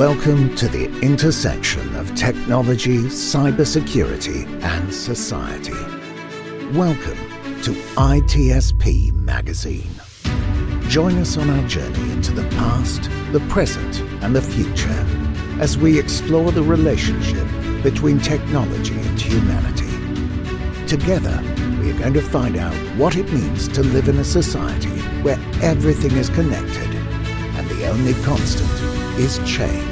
Welcome to the intersection of technology, cybersecurity, and society. Welcome to ITSP Magazine. Join us on our journey into the past, the present, and the future as we explore the relationship between technology and humanity. Together, we are going to find out what it means to live in a society where everything is connected and the only constant is change.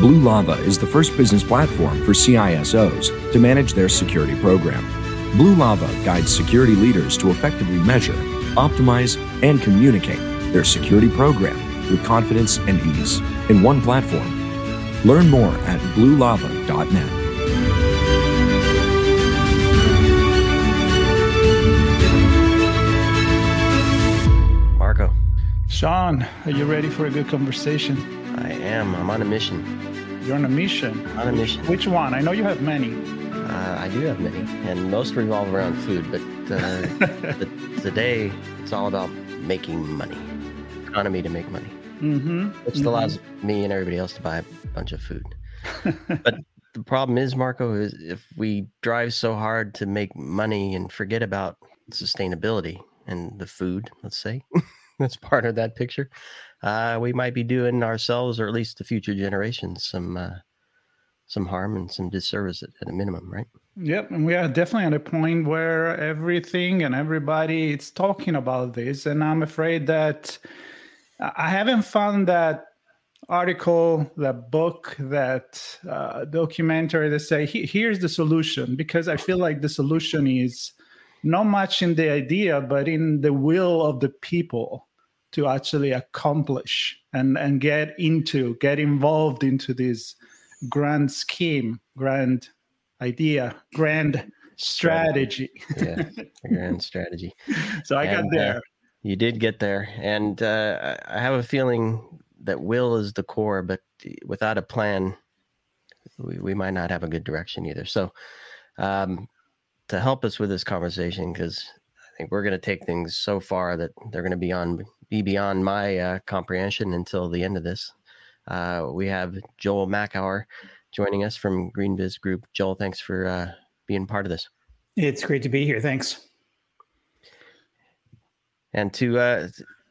Blue Lava is the first business platform for CISOs to manage their security program. Blue Lava guides security leaders to effectively measure, optimize, and communicate their security program with confidence and ease in one platform. Learn more at bluelava.net. Marco. Sean, are you ready for a good conversation? I am. I'm on a mission. You're on a mission? On a mission. Which one? I know you have many. Uh, I do have many, and most revolve around food, but uh, today it's all about making money, economy to make money, mm-hmm. which mm-hmm. allows me and everybody else to buy a bunch of food. but the problem is, Marco, is if we drive so hard to make money and forget about sustainability and the food, let's say, that's part of that picture, uh, we might be doing ourselves or at least the future generations some uh, some harm and some disservice at, at, a minimum, right? Yep, and we are definitely at a point where everything and everybody is talking about this, and I'm afraid that I haven't found that article, that book, that uh, documentary that say here's the solution, because I feel like the solution is not much in the idea, but in the will of the people to actually accomplish and and get into get involved into this grand scheme grand idea grand strategy. Yeah grand strategy. So i and, got uh, there. uh, you did get there. And uh, i have a feeling that will is the core but without a plan we, we might not have a good direction either. So um, to help us with this conversation because i think we're going to take things so far that they're going to be on be beyond my uh, comprehension until the end of this. Uh, we have Joel Makower joining us from GreenBiz Group. Joel, thanks for uh, being part of this. It's great to be here. Thanks. And to uh,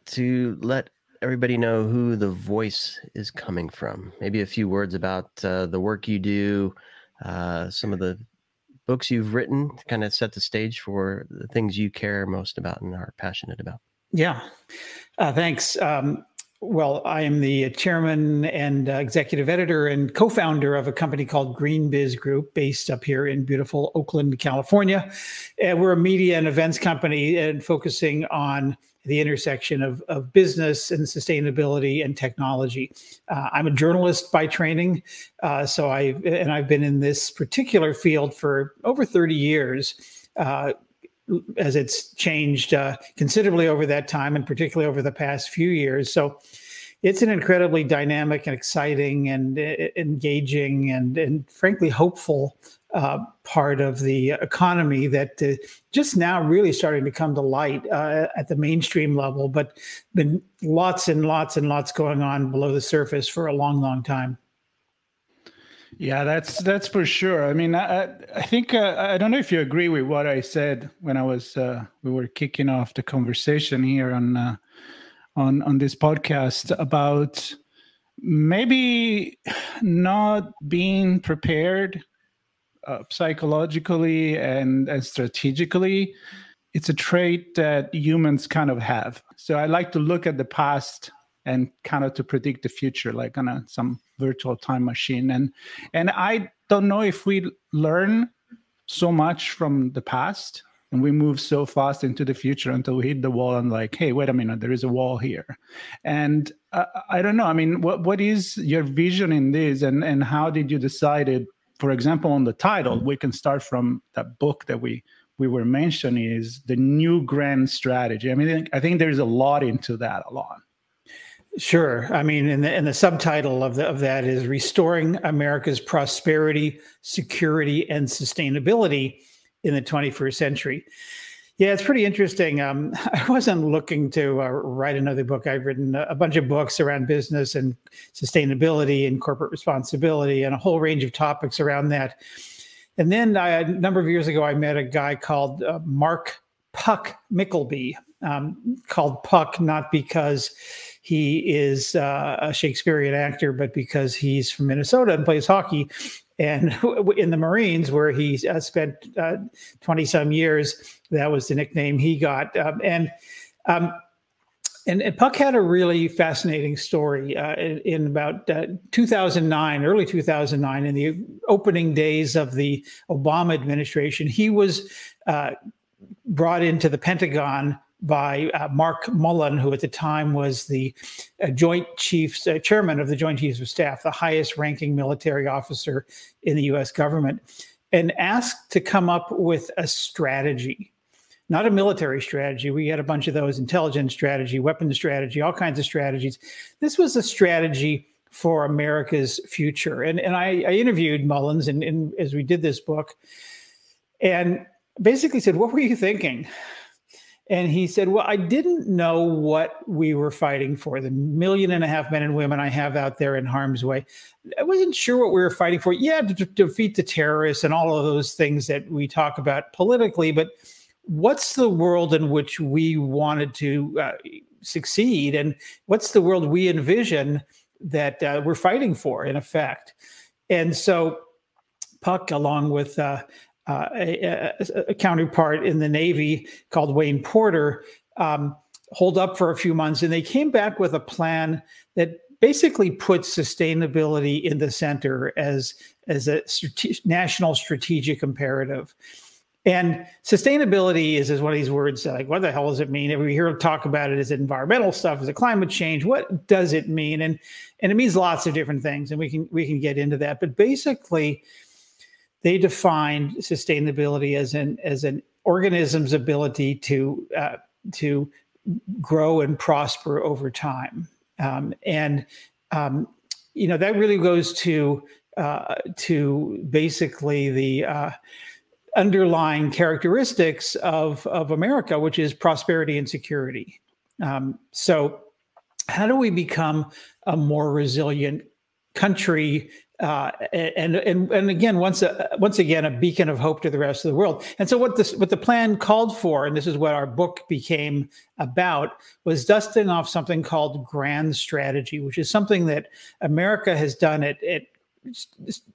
to let everybody know who the voice is coming from, maybe a few words about uh, the work you do, uh, some of the books you've written, to kind of set the stage for the things you care most about and are passionate about. Yeah, uh, thanks. Um, well, I am the chairman and uh, executive editor and co founder of a company called GreenBiz Group based up here in beautiful Oakland, California. And we're a media and events company and focusing on the intersection of, of business and sustainability and technology. Uh, I'm a journalist by training, uh, so I and I've been in this particular field for over 30 years. Uh, as it's changed uh, considerably over that time, and particularly over the past few years. So it's an incredibly dynamic and exciting and uh, engaging and, and frankly hopeful uh, part of the economy that uh, just now really starting to come to light uh, at the mainstream level, but been lots and lots and lots going on below the surface for a long, long time. Yeah, that's that's for sure. I mean, I I think uh, I don't know if you agree with what I said when I was uh, we were kicking off the conversation here on uh, on on this podcast about maybe not being prepared uh, psychologically and and strategically. It's a trait that humans kind of have. So I like to look at the past and kind of to predict the future, like on a, some virtual time machine. And and I don't know if we learn so much from the past and we move so fast into the future until we hit the wall and like hey wait a minute there is a wall here and uh, i don't know i mean what what is your vision in this and and how did you decide it for example, on the title, we can start from that book that we we were mentioning is the new grand strategy. I mean, I think there's a lot into that, Alon. Sure. I mean, and the, and the subtitle of, the, of that is Restoring America's Prosperity, Security, and Sustainability in the 21st Century. Yeah, it's pretty interesting. Um, I wasn't looking to uh, write another book. I've written a bunch of books around business and sustainability and corporate responsibility and a whole range of topics around that. And then I, a number of years ago, I met a guy called uh, Mark Puck Mykleby, um, called Puck not because he is uh, a Shakespearean actor, but because he's from Minnesota and plays hockey and in the Marines, where he uh, spent uh, some years, that was the nickname he got. Um, and, um, and and Puck had a really fascinating story uh, in, in, about uh, 2009, early 2009, in the opening days of the Obama administration. He was uh, brought into the Pentagon by uh, Mark Mullen, who at the time was the uh, Joint Chiefs uh, Chairman of the Joint Chiefs of Staff, the highest ranking military officer in the US government, and asked to come up with a strategy. Not a military strategy. We had a bunch of those intelligence strategy, weapons strategy, all kinds of strategies. This was a strategy for America's future. And, and I, I interviewed Mullins and, and as we did this book and basically said, What were you thinking? And he said, Well, I didn't know what we were fighting for, the million and a half men and women I have out there in harm's way. I wasn't sure what we were fighting for. Yeah, to, to defeat the terrorists and all of those things that we talk about politically, but what's the world in which we wanted to uh, succeed? And what's the world we envision that uh, we're fighting for, in effect? And so Puck, along with uh, uh, a, a, counterpart in the Navy called Wayne Porter, um, hold up for a few months, and they came back with a plan that basically puts sustainability in the center as as a strate- national strategic imperative. And sustainability is, is one of these words like, what the hell does it mean? If we hear talk about it, is it environmental stuff? Is it climate change? What does it mean? And and it means lots of different things, and we can we can get into that. But basically, they defined sustainability as an as an organism's ability to uh, to grow and prosper over time, um, and um, you know that really goes to uh, to basically the uh, underlying characteristics of of America, which is prosperity and security. Um, so, how do we become a more resilient country uh, and and and again, once a, once again, a beacon of hope to the rest of the world. And so, what this what the plan called for, and this is what our book became about, was dusting off something called grand strategy, which is something that America has done at, at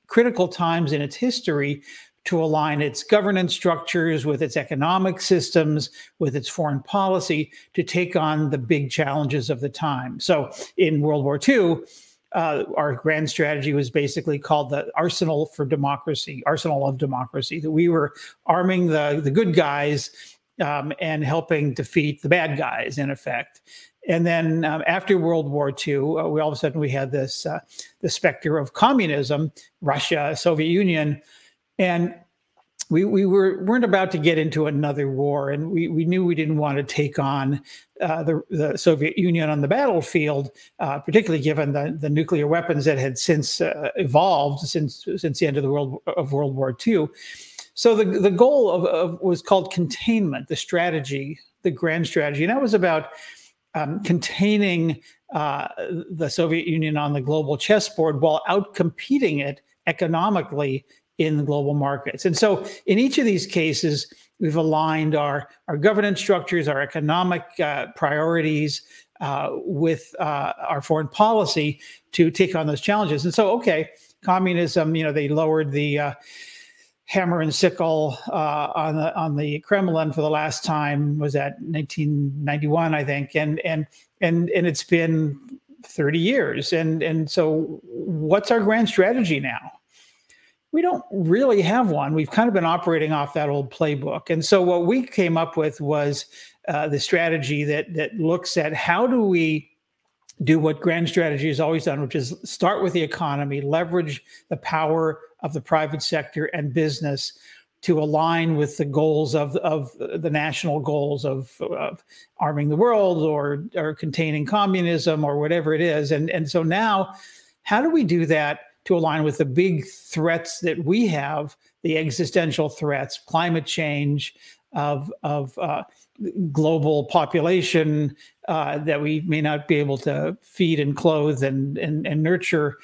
critical times in its history to align its governance structures with its economic systems, with its foreign policy to take on the big challenges of the time. So, in World War II uh, our grand strategy was basically called the Arsenal for Democracy, Arsenal of Democracy, that we were arming the, the good guys um, and helping defeat the bad guys, in effect. And then um, after World War II, uh, we all of a sudden we had this uh, the specter of communism, Russia, Soviet Union, and we, we were, weren't about to get into another war, and we, we knew we didn't want to take on uh, the, the Soviet Union on the battlefield, uh, particularly given the, the nuclear weapons that had since uh, evolved since since the end of the world of World War II. So the the goal of, of was called containment, the strategy, the grand strategy, and that was about um, containing uh, the Soviet Union on the global chessboard while outcompeting it economically in the global markets. And so in each of these cases, we've aligned our, our governance structures, our economic uh, priorities uh, with uh, our foreign policy to take on those challenges. And so, okay, communism, you know, they lowered the uh, hammer and sickle uh, on the on the Kremlin for the last time was at 1991, I think, and and and and it's been 30 years. And and so, what's our grand strategy now? We don't really have one. We've kind of been operating off that old playbook. And so what we came up with was uh, the strategy that that looks at how do we do what grand strategy has always done, which is start with the economy, leverage the power of the private sector and business to align with the goals of, of the national goals of, of arming the world or, or containing communism or whatever it is. And, and so now, how do we do that to align with the big threats that we have, the existential threats, climate change, of, of uh, global population uh, that we may not be able to feed and clothe and, and, and nurture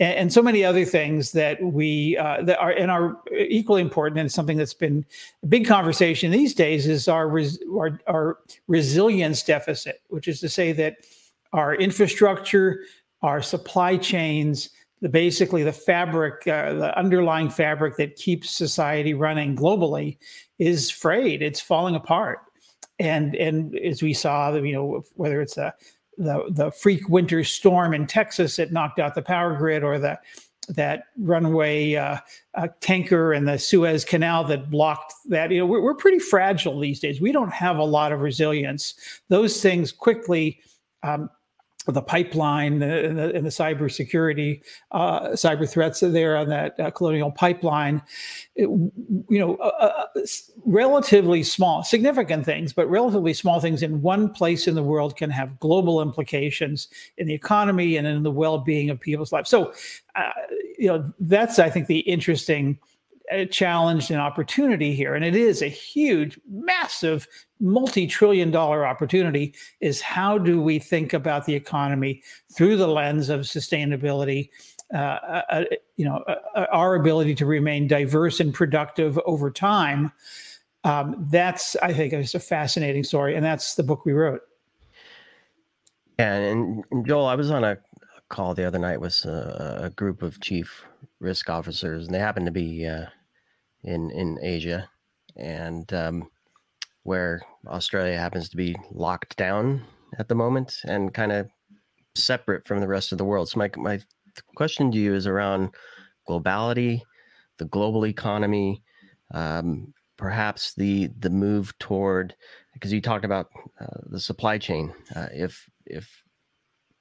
and, and so many other things that we uh, that are and are equally important and something that's been a big conversation these days is our, res, our our resilience deficit, which is to say that our infrastructure, our supply chains, the basically the fabric, uh, the underlying fabric that keeps society running globally, is frayed. It's falling apart, and and as we saw, you know, whether it's a the the freak winter storm in Texas that knocked out the power grid, or the that runaway uh, uh, tanker and the Suez Canal that blocked that. You know, we're, we're pretty fragile these days. We don't have a lot of resilience. Those things quickly um, the pipeline and the, and the cybersecurity, uh, cyber threats are there on that uh, colonial pipeline. It, you know, uh, uh relatively small, significant things, but relatively small things in one place in the world can have global implications in the economy and in the well-being of people's lives. So, uh, you know, that's I think the interesting challenge and opportunity here, and it is a huge, massive, multi-trillion dollar opportunity, is how do we think about the economy through the lens of sustainability, uh, uh, uh you know, uh, uh, our ability to remain diverse and productive over time. Um, that's, I think, is a fascinating story, and that's the book we wrote. And, and Joel, I was on a call the other night with a, a group of chief risk officers, and they happened to be uh, in in Asia, and um, where Australia happens to be locked down at the moment and kind of separate from the rest of the world. So my my question to you is around globality, the global economy, um, perhaps the the move toward because you talked about uh, the supply chain. Uh, if if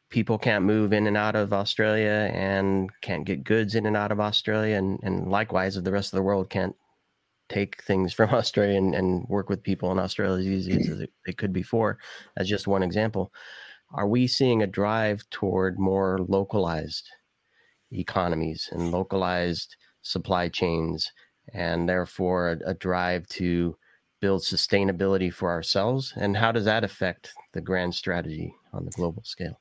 people can't move in and out of Australia and can't get goods in and out of Australia, and, and likewise, if the rest of the world can't take things from Australia and, and work with people in Australia as easy as it, it could before, as just one example, are we seeing a drive toward more localized economies and localized supply chains, and therefore a, a drive to build sustainability for ourselves? And how does that affect the grand strategy on the global scale?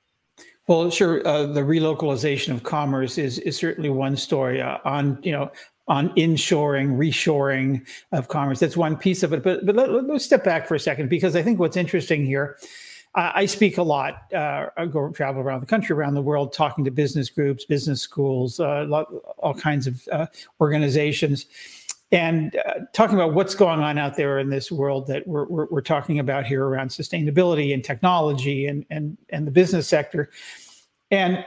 Well, sure. Uh, the relocalization of commerce is is certainly one story. Uh, on you know on inshoring, reshoring of commerce, that's one piece of it. But but let, us step back for a second because I think what's interesting here. I speak a lot. Uh, I go travel around the country, around the world, talking to business groups, business schools, uh, all kinds of uh, organizations and uh, talking about what's going on out there in this world that we're, we're, we're, talking about here around sustainability and technology and, and, and the business sector. And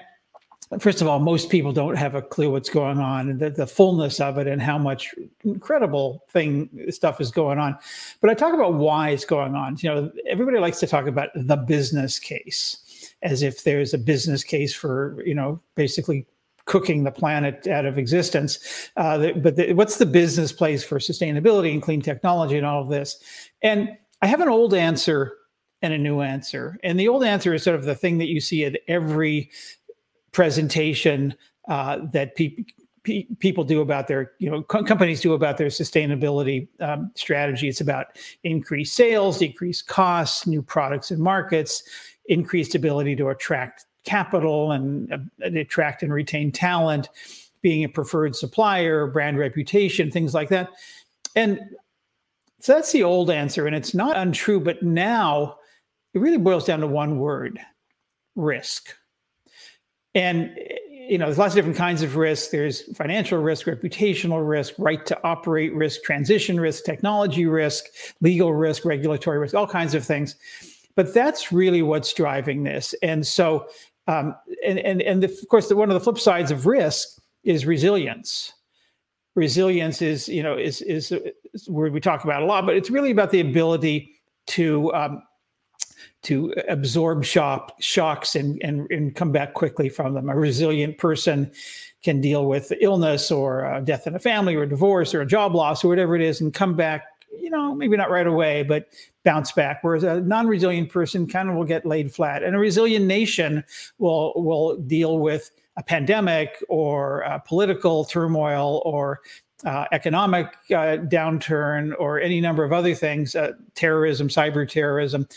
first of all, most people don't have a clue what's going on and the, the fullness of it and how much incredible thing stuff is going on. But I talk about why it's going on. You know, everybody likes to talk about the business case as if there's a business case for, you know, basically cooking the planet out of existence. Uh, but the, what's the business place for sustainability and clean technology and all of this? And I have an old answer and a new answer. And the old answer is sort of the thing that you see at every presentation uh, that people people do about their you know co- companies do about their sustainability um, strategy it's about increased sales decreased costs new products and markets increased ability to attract capital and uh, attract and retain talent, being a preferred supplier, brand reputation, things like that. And so that's the old answer, and it's not untrue, but now it really boils down to one word risk. And you know, there's lots of different kinds of risk. There's financial risk, reputational risk, right to operate risk, transition risk, technology risk, legal risk, regulatory risk, all kinds of things. But that's really what's driving this. And so um, and and and the, of course, the, one of the flip sides of risk is resilience. Resilience is you know is is, is word we talk about a lot, but it's really about the ability to um, to absorb shock, shocks and, and, and come back quickly from them. A resilient person can deal with illness or death in a family or divorce or a job loss or whatever it is and come back, you know, maybe not right away, but bounce back. Whereas a non-resilient person kind of will get laid flat. And a resilient nation will will deal with a pandemic or a political turmoil or uh, economic uh, downturn or any number of other things, uh, terrorism, cyber terrorism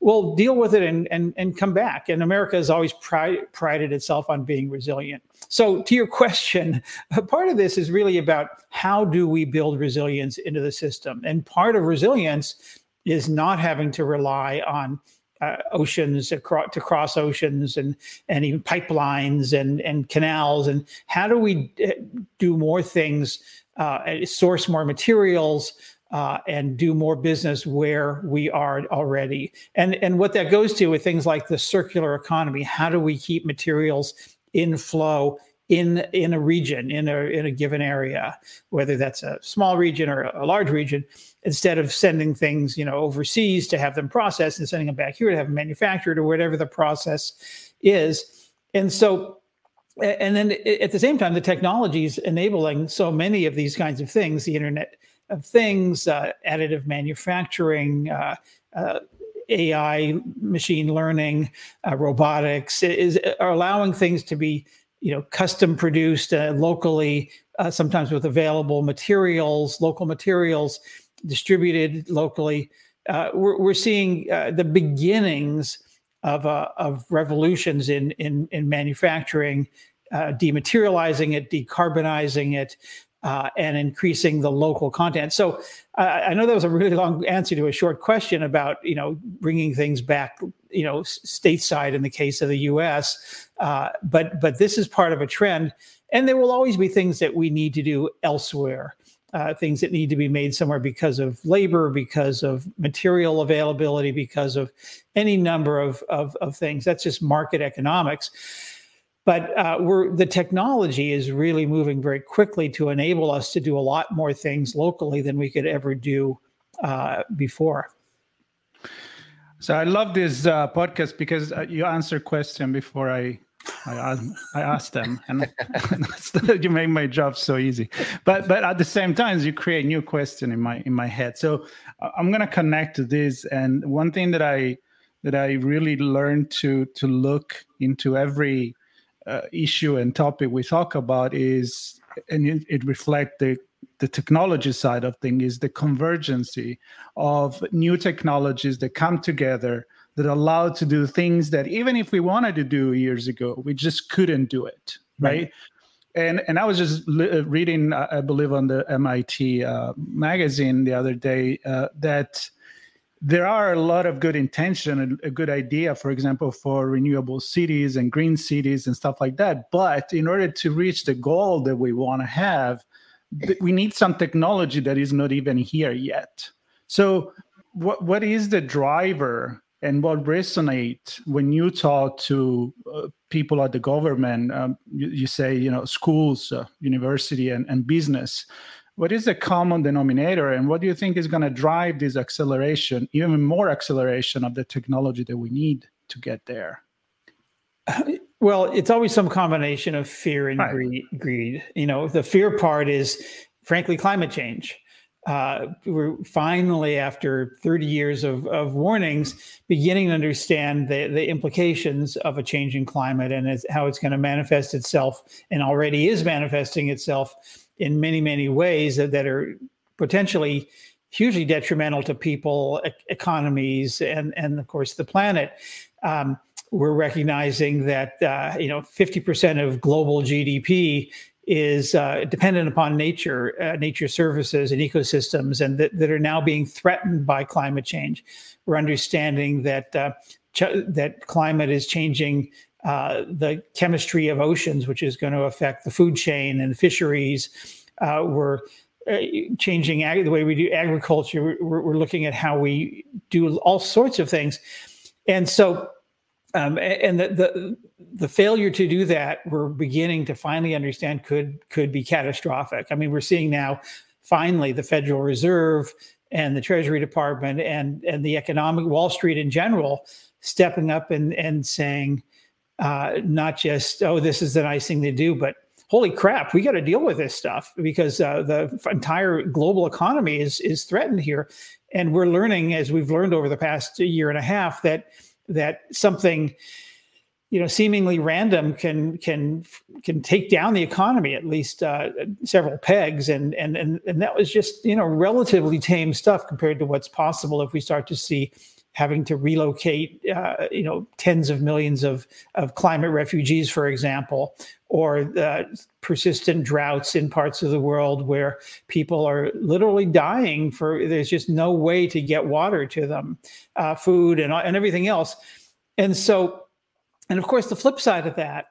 will deal with it and, and, and come back. And America has always pride, prided itself on being resilient. So, to your question, part of this is really about how do we build resilience into the system? And part of resilience is not having to rely on uh, oceans across, to cross oceans and and even pipelines and and canals and how do we uh, do more things uh, source more materials uh, and do more business where we are already. And, and what that goes to with things like the circular economy, how do we keep materials in flow in in a region in a in a given area whether that's a small region or a large region instead of sending things you know overseas to have them processed and sending them back here to have them manufactured or whatever the process is and so and then at the same time the technology is enabling so many of these kinds of things the internet of things, uh, additive manufacturing, uh, uh, AI, machine learning, uh, robotics is are allowing things to be you know custom produced uh, locally, uh, sometimes with available materials, local materials distributed locally. we're, we're seeing the beginnings of, of revolutions in, in, in manufacturing, dematerializing it, decarbonizing it, uh, and increasing the local content. So uh, I know that was a really long answer to a short question about you know bringing things back you know stateside in the case of the U.S. Uh, but but this is part of a trend, and there will always be things that we need to do elsewhere. Uh, things that need to be made somewhere because of labor, because of material availability, because of any number of, of, of things. That's just market economics. But uh, we're, the technology is really moving very quickly to enable us to do a lot more things locally than we could ever do uh, before. So I love this uh, podcast because uh, you answer question before I I, I them, and you make my job so easy. But but at the same time, you create new question in my in my head. So uh, I'm gonna connect to this. And one thing that I that I really learned to to look into every uh, issue and topic we talk about is, and it, it reflects the the technology side of things is the convergency of new technologies that come together that allow to do things that even if we wanted to do years ago we just couldn't do it right, right. and and i was just li- uh, reading i believe on the mit uh, magazine the other day uh, that there are a lot of good intention and a good idea, for example, for renewable cities and green cities and stuff like that. But in order to reach the goal that we want to have, we need some technology that is not even here yet. So, what what is the driver and what resonates when you talk to uh, people at the government? Um, you, you, say, you know, schools, uh, university, and, and business what is the common denominator and what do you think is going to drive this acceleration even more acceleration of the technology that we need to get there? Well it's always some combination of fear and right. greed, greed. You know the fear part is frankly climate change. Uh, we're finally, after 30 years of, of warnings, beginning to understand the, the implications of a changing climate and how it's going to manifest itself and already is manifesting itself in many, many ways that, that are potentially hugely detrimental to people, e- economies, and, and of course the planet. Um, we're recognizing that uh, you know 50% of global GDP is uh, dependent upon nature, uh, nature services and ecosystems, and that, that are now being threatened by climate change. We're understanding that uh, ch- that climate is changing uh, the chemistry of oceans, which is going to affect the food chain and fisheries. Uh, we're uh, changing ag- the way we do agriculture. We're, we're, looking at how we do all sorts of things, and so. Um, and the, the the failure to do that, we're beginning to finally understand could could be catastrophic. I mean, we're seeing now finally the Federal Reserve and the Treasury Department and and the economic Wall Street in general stepping up and and saying uh, not just oh this is the nice thing to do, but holy crap, we got to deal with this stuff because uh, the entire global economy is is threatened here, and we're learning as we've learned over the past year and a half that that something you know seemingly random can can can take down the economy at least uh, several pegs. And and and and that was just you know relatively tame stuff compared to what's possible if we start to see having to relocate uh, you know tens of millions of of climate refugees for example or persistent droughts in parts of the world where people are literally dying for there's just no way to get water to them uh, food and, and everything else. And so and of course, the flip side of that,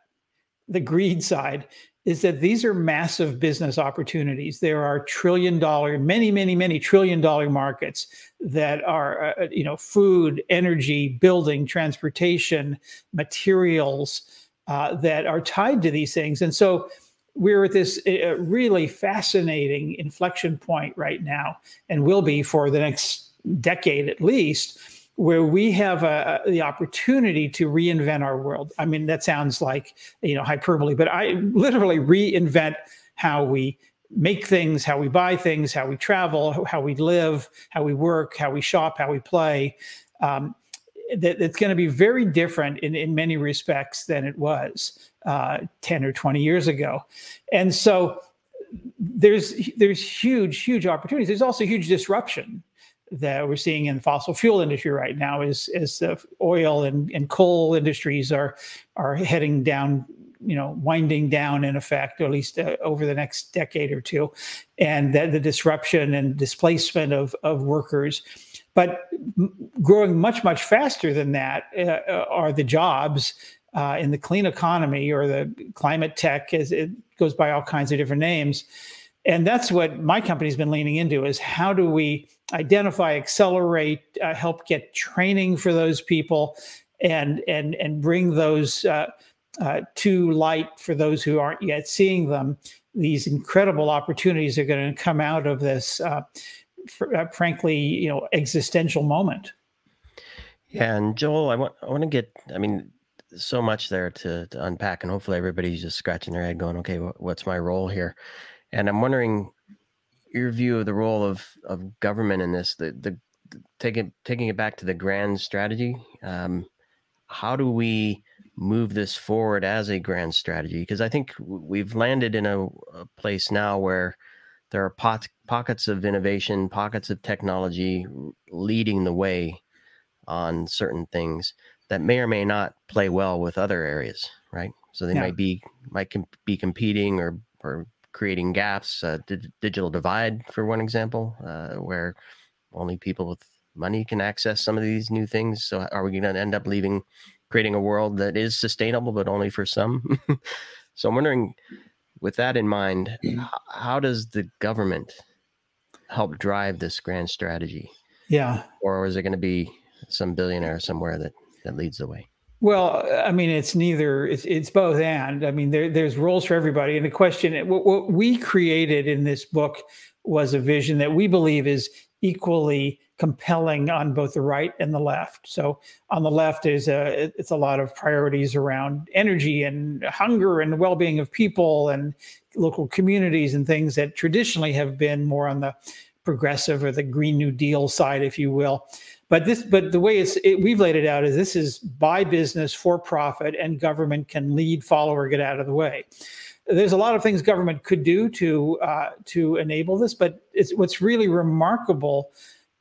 the greed side, is that these are massive business opportunities. There are trillion dollar, many, many, many trillion dollar markets that are, uh, uh, you know, food, energy, building, transportation, materials uh, that are tied to these things. And so we're at this uh, really fascinating inflection point right now, and will be for the next decade at least where we have a, the opportunity to reinvent our world. I mean, that sounds like you know hyperbole, but I literally reinvent how we make things, how we buy things, how we travel, how we live, how we work, how we shop, how we play. Um, that it's going to be very different in, in many respects than it was uh, 10 or 20 years ago. And so there's there's huge, huge opportunities. There's also huge disruption that we're seeing in the fossil fuel industry right now is as the oil and, and coal industries are are heading down you know winding down in effect or at least uh, over the next decade or two. And that the disruption and displacement of of workers. But m- growing much much faster than that uh, uh are the jobs uh, in the clean economy or the climate tech as it goes by all kinds of different names. And that's what my company's been leaning into is how do we identify accelerate uh, help get training for those people and and and bring those uh, uh, to light for those who aren't yet seeing them. These incredible opportunities are going to come out of this uh, fr- uh, frankly you know existential moment. Yeah and joel i want i want to get i mean so much there to, to unpack and hopefully everybody's just scratching their head going okay what's my role here? And I'm wondering your view of the role of, of government in this, the, the, the taking, taking it back to the grand strategy. Um, how do we move this forward as a grand strategy? Because I think we've landed in a, a place now where there are pot, pockets of innovation, pockets of technology leading the way on certain things that may or may not play well with other areas, right? So they yeah. might be might com- be competing or or creating gaps, uh, di- digital divide, for one example, uh, where only people with money can access some of these new things. So, are we going to end up leaving, creating a world that is sustainable, but only for some? so, I'm wondering, with that in mind, how does the government help drive this grand strategy? Yeah. Or is it going to be some billionaire somewhere that, that leads the way? Well, I mean, it's neither. It's it's both and. I mean, there, there's roles for everybody. And the question, what, what we created in this book was a vision that we believe is equally compelling on both the right and the left. So on the left is a it's a lot of priorities around energy and hunger and well-being of people and local communities and things that traditionally have been more on the progressive or the green new deal side if you will. But this, but the way it's it, we've laid it out is this is by business for profit, and government can lead, follow, or get out of the way. There's a lot of things government could do to uh, to enable this, but it's what's really remarkable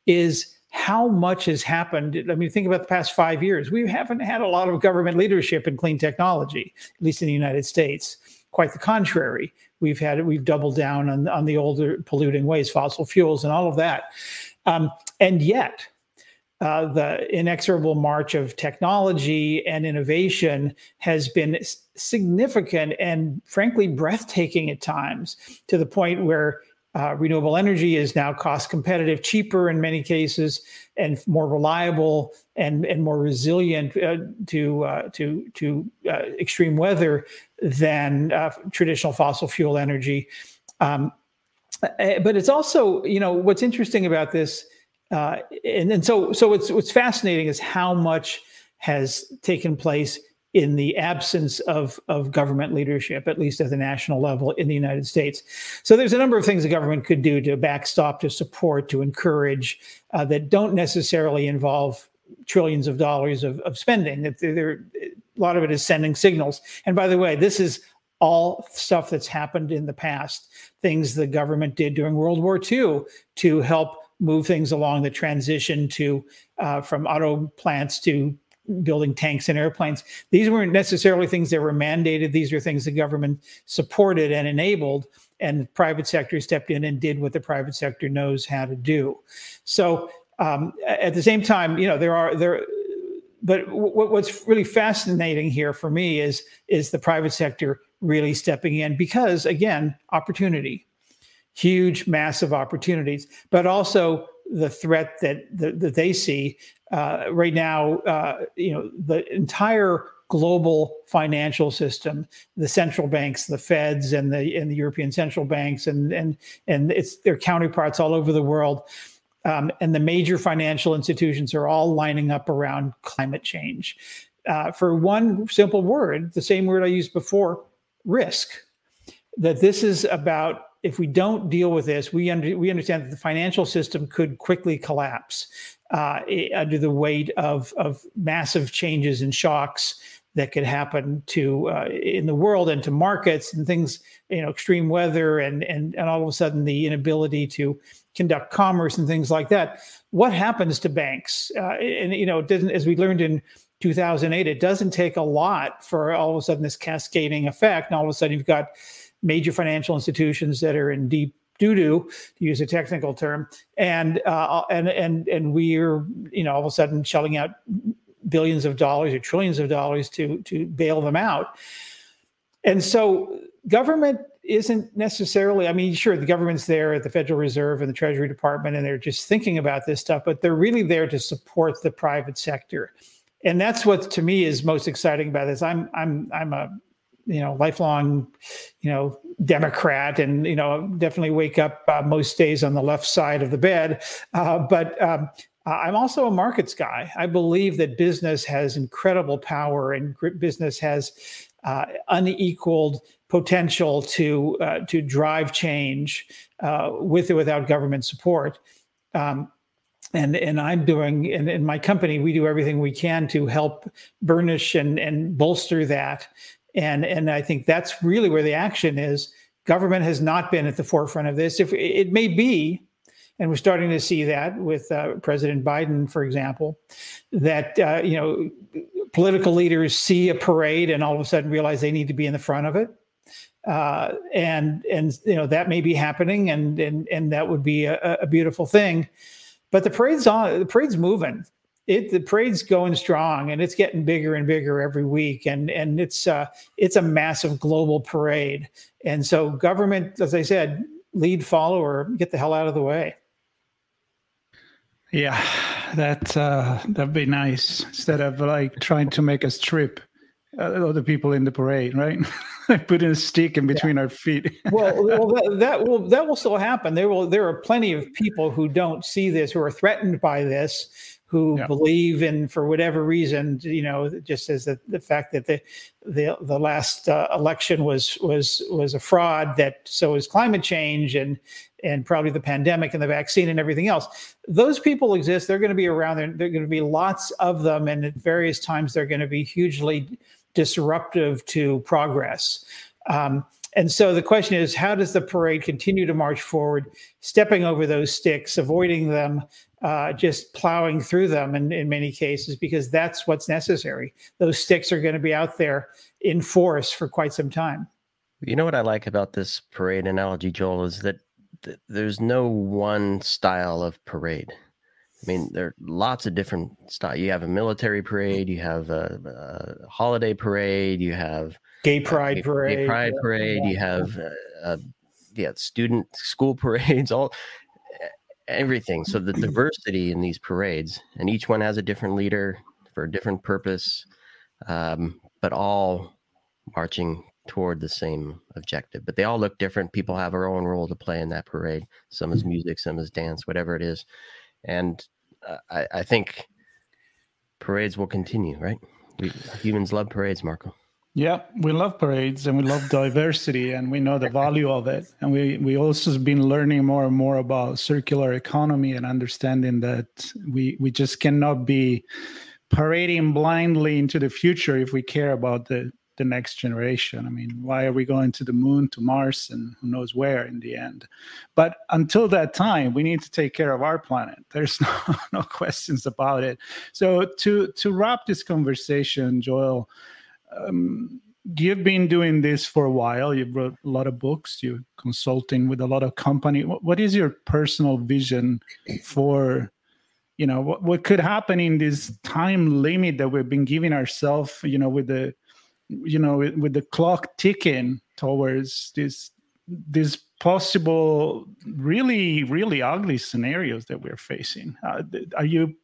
is how much has happened. I mean, think about the past five years. We haven't had a lot of government leadership in clean technology, at least in the United States. Quite the contrary. We've had we've doubled down on, on the older polluting ways, fossil fuels, and all of that. Um, and yet, uh, the inexorable march of technology and innovation has been significant and frankly breathtaking at times to the point where uh, renewable energy is now cost competitive, cheaper in many cases, and more reliable and, and more resilient uh, to uh, to to uh, extreme weather than uh, traditional fossil fuel energy. Um, uh, but it's also, you know, what's interesting about this, uh, and and so so what's fascinating is how much has taken place in the absence of, of government leadership, at least at the national level in the United States. So there's a number of things the government could do to backstop, to support, to encourage uh, that don't necessarily involve trillions of dollars of, of spending. That there, a lot of it is sending signals. And by the way, this is all stuff that's happened in the past, things the government did during World War II to help move things along the transition to uh, from auto plants to building tanks and airplanes. These weren't necessarily things that were mandated. These were things the government supported and enabled, and the private sector stepped in and did what the private sector knows how to do. So um, at the same time, you know, there are there. But w- what's really fascinating here for me is is the private sector really stepping in because again, opportunity, huge, massive opportunities, but also the threat that that, that they see uh, right now, uh, you know, the entire global financial system, the central banks, the Feds, and the and the European central banks, and and and it's their counterparts all over the world, um, and the major financial institutions are all lining up around climate change. Uh, for one simple word, the same word I used before, risk. That this is about if we don't deal with this, we under, we understand that the financial system could quickly collapse uh, under the weight of of massive changes and shocks that could happen to uh, in the world and to markets and things you know extreme weather and and and all of a sudden the inability to conduct commerce and things like that. What happens to banks? Uh, and you know it doesn't as we learned in 2008 it doesn't take a lot for all of a sudden this cascading effect and all of a sudden you've got major financial institutions that are in deep doo doo, to use a technical term, and uh, and and and we're you know all of a sudden shelling out billions of dollars or trillions of dollars to to bail them out, and so government isn't necessarily i mean sure the government's there at the federal reserve and the treasury department and they're just thinking about this stuff but they're really there to support the private sector. And that's what to me is most exciting about this. I'm i'm i'm a you know lifelong you know democrat and you know definitely wake up uh, most days on the left side of the bed. Uh, but um, i'm also a markets guy. I believe that business has incredible power and business has uh, unequaled potential to uh, to drive change uh, with or without government support. Um, and and I'm doing and in my company we do everything we can to help burnish and and bolster that and and I think that's really where the action is. Government has not been at the forefront of this. If it may be, and we're starting to see that with uh, President Biden, for example, that uh, you know political leaders see a parade and all of a sudden realize they need to be in the front of it. Uh, and and you know that may be happening, and and and that would be a, a beautiful thing. But the parade's on. The parade's moving, it the parade's going strong and it's getting bigger and bigger every week. And and it's uh it's a massive global parade. And so government as i said lead follower get the hell out of the way. Yeah that uh that'd be nice. Instead of like trying to make us trip uh, other people in the parade right? Putting a stick in between yeah. our feet. Well, well that, that will that will still happen. There will there are plenty of people who don't see this who are threatened by this who yeah. believe in, for whatever reason, you know, just as the, the fact that the the the last uh, election was was was a fraud, that so is climate change and and probably the pandemic and the vaccine and everything else. Those people exist. They're going to be around. There, there are going to be lots of them, and at various times they're going to be hugely disruptive to progress. Um, and so the question is, how does the parade continue to march forward, stepping over those sticks, avoiding them, uh, just plowing through them in, in many cases, because that's what's necessary. Those sticks are going to be out there in force for quite some time. You know what I like about this parade analogy, Joel, is that th- there's no one style of parade. I mean, there are lots of different styles. You have a military parade, you have a, a holiday parade, you have gay pride parade, gay pride parade. Yeah. You have uh, uh, yeah, student school parades, all everything. So the diversity in these parades, and each one has a different leader for a different purpose, um, but all marching toward the same objective. But they all look different. People have their own role to play in that parade. Some is music, some is dance, whatever it is. And uh, I, I think parades will continue, right? We, humans love parades, Marco. Yeah, we love parades and we love diversity and we know the value of it. And we we also been learning more and more about circular economy and understanding that we we just cannot be parading blindly into the future if we care about the the next generation. I mean, why are we going to the moon, to Mars, and who knows where in the end? But until that time, we need to take care of our planet. There's no, no questions about it. So to to wrap this conversation, Joel, um, you've been doing this for a while. You've wrote a lot of books. You're consulting with a lot of company. what, what is your personal vision for? You know what, what could happen in this time limit that we've been giving ourselves. You know, with the you know with, with the clock ticking towards this this possible really really ugly scenarios that we're facing uh, are you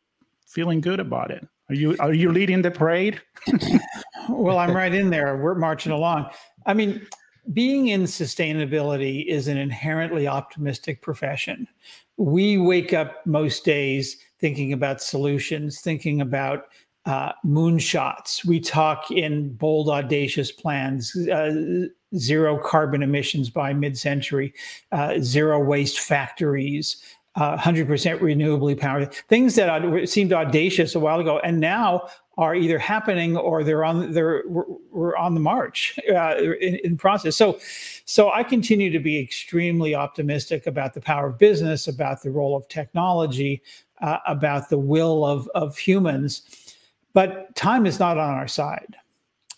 feeling good about it are you are you leading the parade well i'm right in there we're marching along i mean being in sustainability is an inherently optimistic profession we wake up most days thinking about solutions thinking about uh, moonshots. We talk in bold, audacious plans, uh, zero carbon emissions by mid century, uh, zero waste factories. 100% uh, renewably powered things that seemed audacious a while ago and now are either happening or they're on they're we're on the march uh, in, in process. So so i continue to be extremely optimistic about the power of business about the role of technology uh, about the will of of humans. But time is not on our side.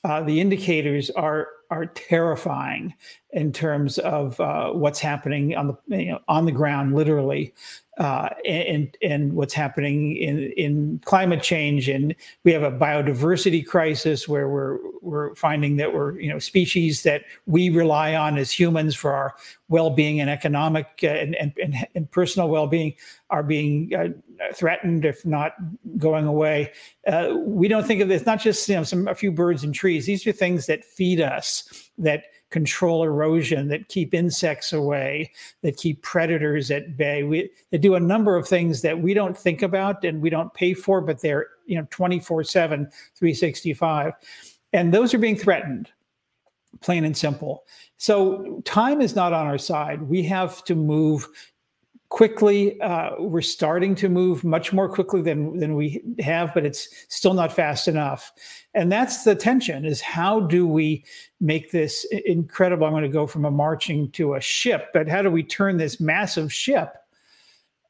Uh, the indicators are are terrifying in terms of uh, what's happening on the you know, on the ground, literally, uh, and and what's happening in in climate change. And we have a biodiversity crisis where we're we're finding that we're you know species that we rely on as humans for our well-being and economic uh, and, and, and, and personal well-being are being uh, threatened, if not going away. Uh, we don't think of this not just you know some a few birds and trees. These are things that feed us that control erosion, that keep insects away, that keep predators at bay. We they do a number of things that we don't think about and we don't pay for, but they're you know 24/7, 365. And those are being threatened, plain and simple. So time is not on our side. We have to move quickly. Uh, we're starting to move much more quickly than than we have, but it's still not fast enough. And that's the tension: is how do we make this incredible? I'm going to go from a marching to a ship, but how do we turn this massive ship?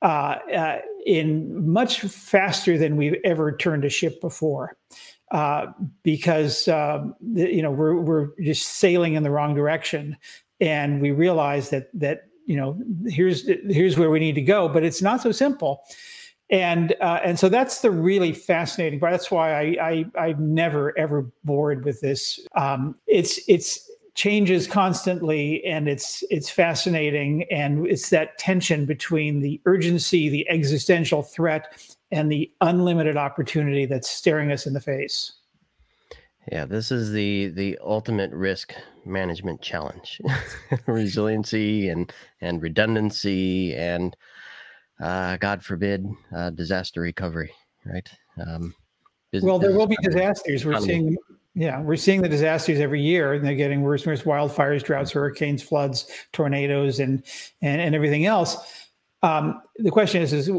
Uh, uh, in much faster than we've ever turned a ship before, uh, because um, you know we're we're just sailing in the wrong direction, and we realize that that you know here's here's where we need to go but it's not so simple. And uh, and so that's the really fascinating part. That's why i i i'm never ever bored with this. Um, it's it's changes constantly and it's it's fascinating. And it's that tension between the urgency the existential threat and the unlimited opportunity that's staring us in the face. Yeah, this is the the ultimate risk management challenge: resiliency and and redundancy and uh, God forbid uh, disaster recovery. Right. Um, well, there will be disasters. We're seeing, yeah, we're seeing the disasters every year, and they're getting worse and worse: wildfires, droughts, hurricanes, floods, tornadoes, and and, and everything else. Um, the question is, is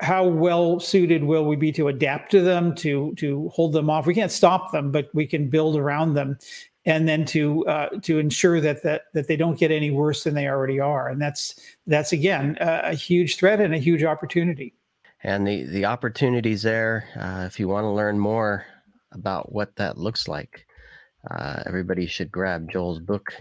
how well suited will we be to adapt to them, to to hold them off? We can't stop them, but we can build around them, and then to uh, to ensure that that that they don't get any worse than they already are. And that's that's again a, a huge threat and a huge opportunity. And the the opportunities there, uh, if you want to learn more about what that looks like, uh, everybody should grab Joel's book.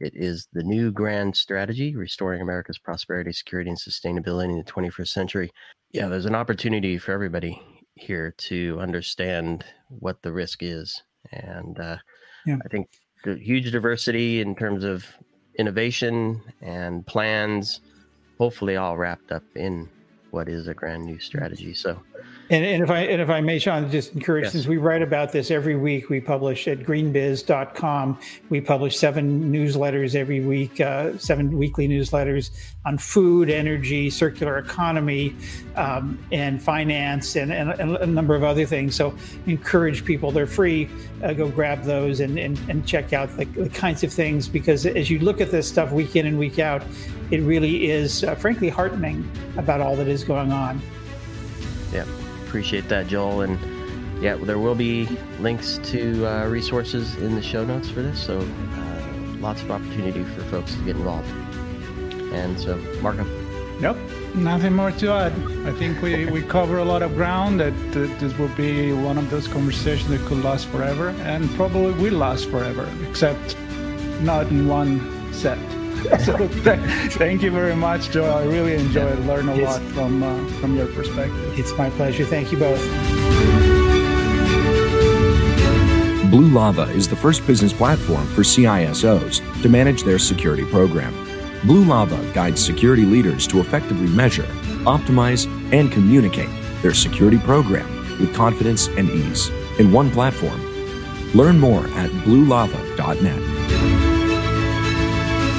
It is the new grand strategy, restoring America's prosperity, security, and sustainability in the 21st century. Yeah, there's an opportunity for everybody here to understand what the risk is. And uh, yeah. I think the huge diversity in terms of innovation and plans, hopefully all wrapped up in what is a grand new mm-hmm. strategy. So And, and if I and if I may, Sean, just encourage yes. since we write about this every week, we publish at greenbiz.com. We publish seven newsletters every week, uh, seven weekly newsletters on food, energy, circular economy, um, and finance, and, and, and, a number of other things. So encourage people; they're free. Uh, go grab those and and, and check out the, the, kinds of things because as you look at this stuff week in and week out, it really is, uh, frankly, heartening about all that is going on. Yeah appreciate that, Joel. And yeah, there will be links to uh, resources in the show notes for this. So uh, lots of opportunity for folks to get involved. And so, Marco. Yep, nothing more to add. I think we, we cover a lot of ground. That, that this will be one of those conversations that could last forever and probably will last forever, except not in one set. so th- thank you very much, Joe. I really enjoyed yeah, learning a lot from uh, from your perspective. It's my pleasure. Thank you both. Blue Lava is the first business platform for CISOs to manage their security program. Blue Lava guides security leaders to effectively measure, optimize, and communicate their security program with confidence and ease in one platform. Learn more at bluelava.net.